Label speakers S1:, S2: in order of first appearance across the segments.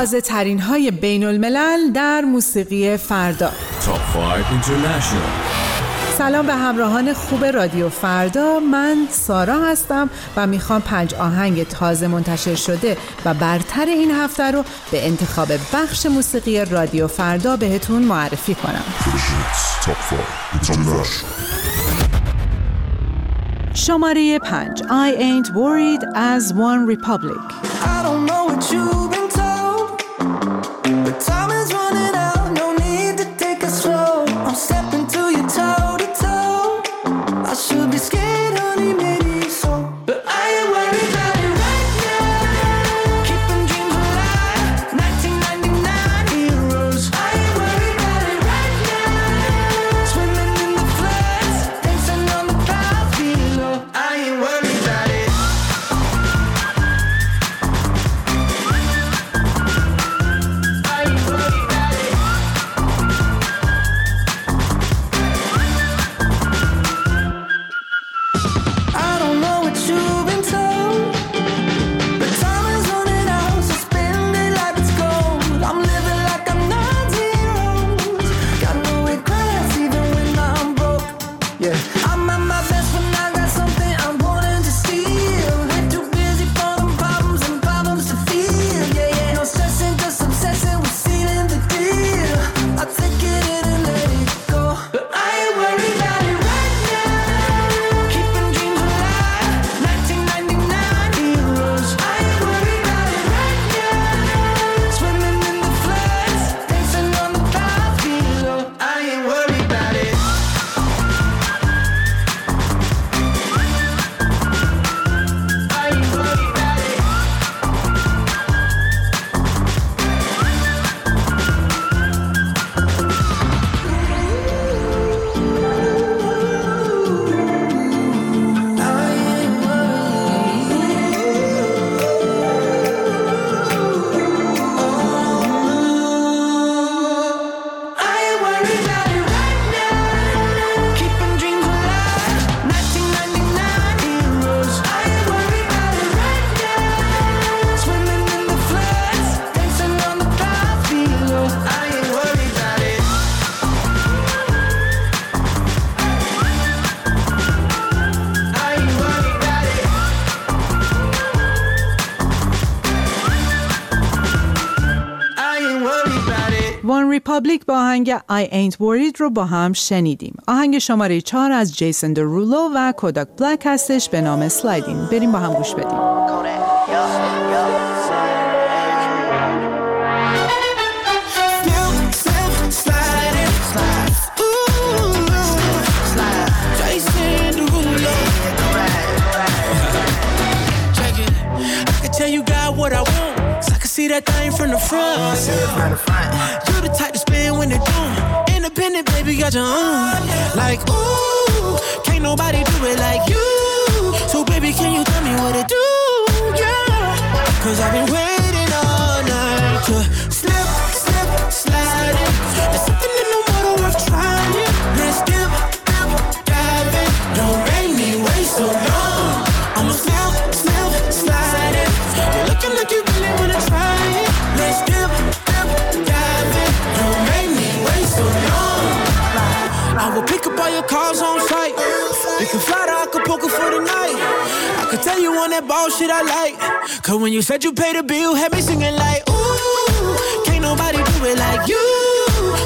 S1: تازه ترین های بین الملل در موسیقی فردا.
S2: Top 5 International.
S1: سلام به همراهان خوب رادیو فردا. من سارا هستم و می‌خوام پنج آهنگ تازه منتشر شده و برتر این هفته رو به انتخاب بخش موسیقی رادیو فردا بهتون معرفی کنم. شماره پنج. I ain't worried as one republic. I don't know what my, my best friend. You ریپابلیک با آهنگ I Ain't Worried رو با هم شنیدیم. آهنگ شماره چهار از جیسن درولو و کوداک بلک هستش به نام سلایدین بریم با هم گوش بدیم. That thing from the front. You the type to spin when they do. Independent, baby, got your own. Like, ooh, can't nobody do it like you. So, baby, can you tell me what to do? Yeah. Cause I've been waiting all night slip, slip. There's something in the water trying. Dip, dip. Don't make me so long. On that ball shit I like. Cause when you said you paid the bill, had me singing like, ooh, can't nobody do it like you.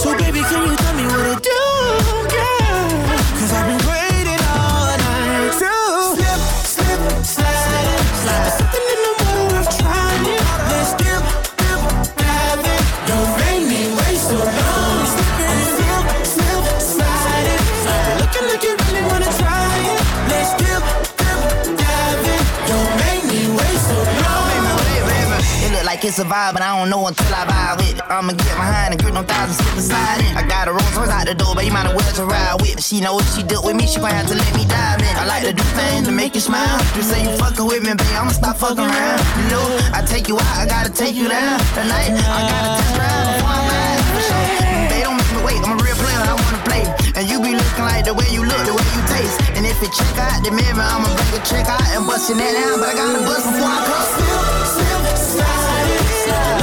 S1: So baby, can you tell me what to do?
S3: Vibe, but I don't know until I vibe with it. I'ma get behind and grip no thousand slip beside it. I got a Rolls Royce out the door, but you might as well to ride with. She know if she dealt with me, she gon' have to let me dive in. I like to do things to make you smile. You say you fucking with me, babe, I'ma stop fucking around. You know, I take you out, I gotta take you down. Tonight, I gotta test drive before I'm. For sure. They don't make me wait, I'm a real player, I wanna play. And you be looking like the way you look, the way you taste. And if it check out the mirror, I'ma bring a check out and bust it down. But I gotta bust before I come. Slip, slip, slide.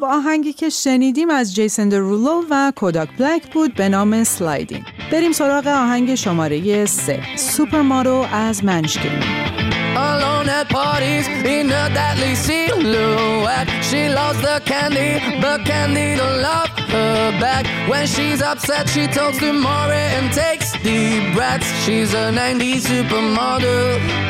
S4: خب آهنگی که شنیدیم از جیسن درولو و کوداک بلک بود به نام سلایدین بریم سراغ آهنگ شماره 3 سوپر مارو از منشکین
S5: alone at parties in a deadly silhouette. She loves the candy, but candy don't love her back. When she's upset, she talks to Maury and takes deep breaths. She's a 90s supermodel.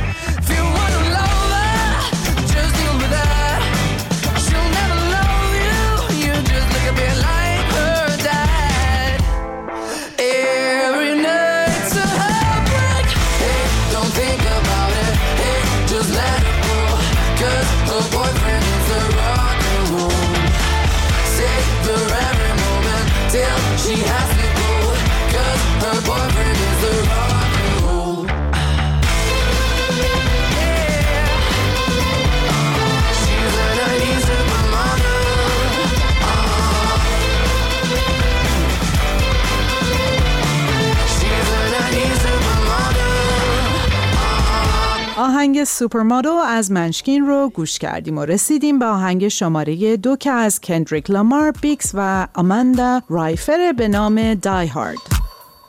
S4: آهنگ سوپرمادو از منشکین رو گوش کردیم و رسیدیم به آهنگ شماره دو که از کندریک لامار بیکس و آماندا رایفر به نام دای هارد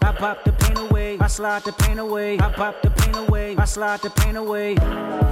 S6: I pop the pain away, I slide the pain away. I pop the pain away, I slide the pain away.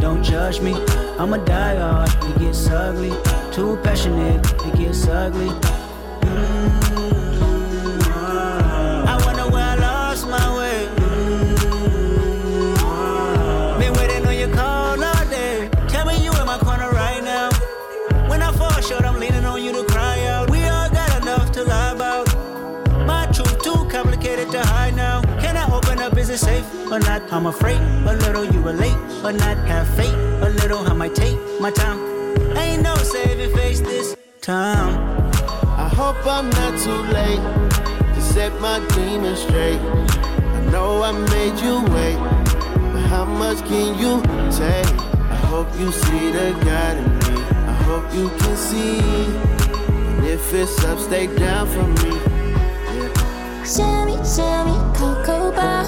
S6: Don't judge me. I'm a die hard, it gets ugly. Too passionate, it gets ugly. Mm-hmm. I wonder where I lost my way. Mm-hmm. Been waiting on your call all day. Tell me you in my corner right now. When I fall short, I'm leaning on you to cry out. We all got enough to lie about. My truth too complicated to hide now. Can I open up? Is it safe or not? I'm afraid a little you relate, but not have faith. A little I might take my time. Ain't no saving face this time.
S7: I hope I'm not too late to set my demons straight. I know I made you wait, but how much can you take? I hope you see the God in me. I hope you can see. And if it's up, stay down for me. Yeah.
S8: Shimmy, shimmy, cocoa bar,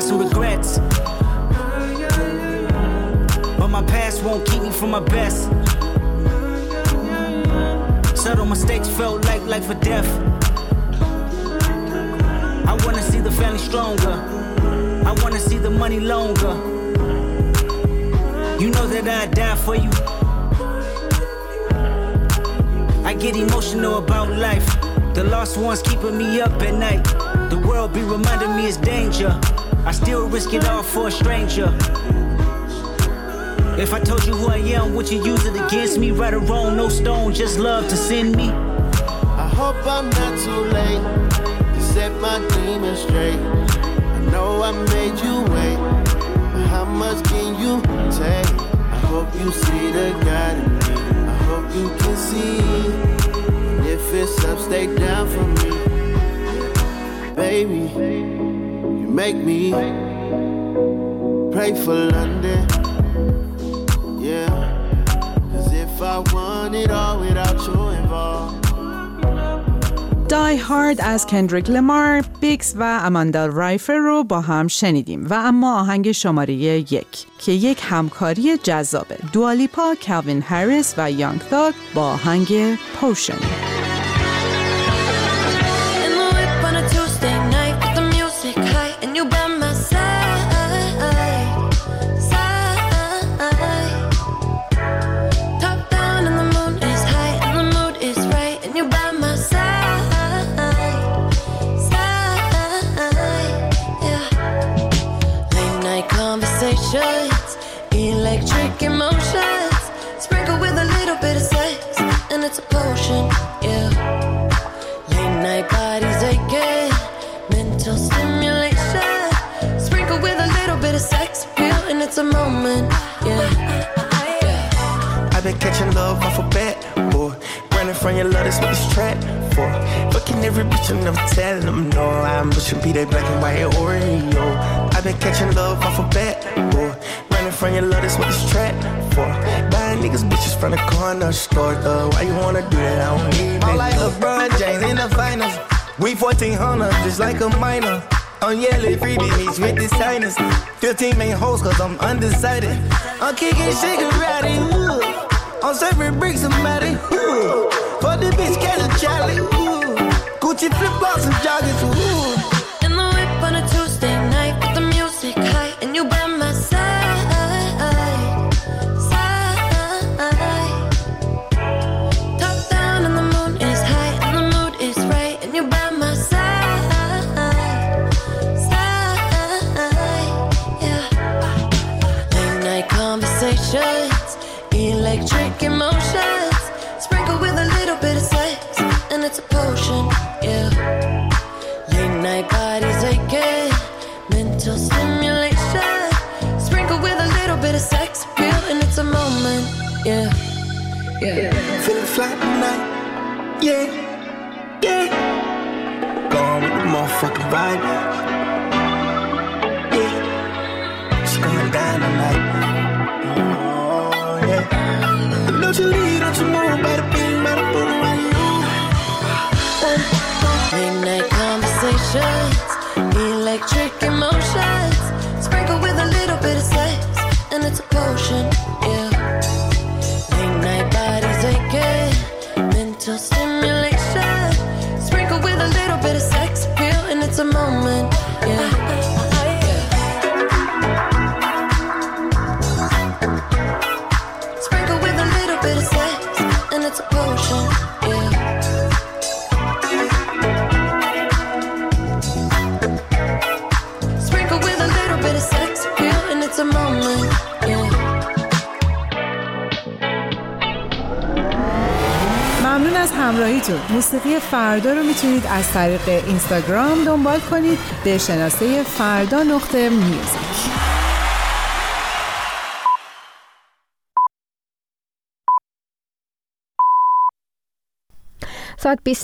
S8: deep. Deep. But my
S6: past won't keep me from my best. Subtle mistakes felt like life or death. I wanna see the family stronger. I wanna see the money longer. You know that I'd die for you. I get emotional about life. The lost ones keeping me up at night. The world be reminding me it's danger. I still risk it all for a stranger. If I told you who I am, would you use it against me? Right or wrong, no stone, just love to send me.
S7: I hope I'm not too late to set my demons straight. I know I made you wait, but how much can you take? I hope you see the God in me. I hope you can see. If it's up, stay down for me. Baby, make me pray for London. Yeah, cause if I want it all without you involved.
S4: Die Hard از کندریک لمار، بیکس و اماندا رایفر رو با هم شنیدیم و اما آهنگ شماره یک که یک همکاری جذابه دوالیپا، کلوین هریس و یانگ تاگ با آهنگ پوشن
S9: and it's a potion. Yeah. Late night bodies aching, mental stimulation. Sprinkle with a little bit of sex appeal, and it's a moment. Yeah.
S3: I've been catching love off a bat, boy. Running from your love, that's what this trap for. Fucking every bitch, I'm never telling them no. I'm pushing be that black and white Oreo. I've been catching love off a bat, boy. Running from your love, that's what this trap for. Buying niggas bitches from the corner store, though. Why you wanna do that? I don't need
S10: I'm like LeBron James in the finals. We 1400, just like a minor. I'm yelling freebie meets with the signers. 15 main hoes, cause I'm undecided. I'm kicking cigarette, ooh. I'm serving bricks, somebody, ooh. For the bitch, catch a Charlie. Gucci flip flops and joggers, ooh.
S9: Stimulation. Sprinkle with a little bit of sex appeal, and it's a moment. Yeah. Yeah.
S10: Feeling fly tonight, yeah, yeah. Going with the motherfucking vibe, yeah. It's going down tonight, oh yeah. Don't you leave, don't you move, better bing, better boom, right
S9: Late night conversations, electric emotions. Sprinkle with a little bit of sex, and it's a potion. Yeah.
S4: همراهیتون موسیقی فردا رو می‌تونید از طریق اینستاگرام دنبال کنید. به شناسه فردا نقطه میوزیک.
S11: ساعت 20